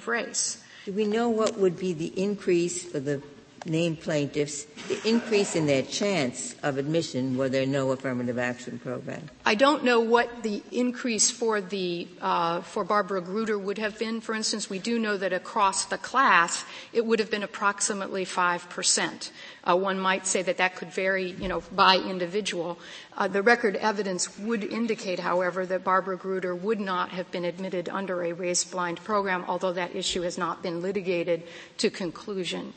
of race. Do we know what would be the increase for the named plaintiffs, the increase in their chance of admission were there no affirmative action program? I don't know what the increase for the uh, for Barbara Grutter would have been. For instance, we do know that across the class it would have been approximately five percent. Uh, one might say that that could vary, you know, by individual. Uh, the record evidence would indicate, however, that Barbara Grutter would not have been admitted under a race blind program, although that issue has not been litigated to conclusion.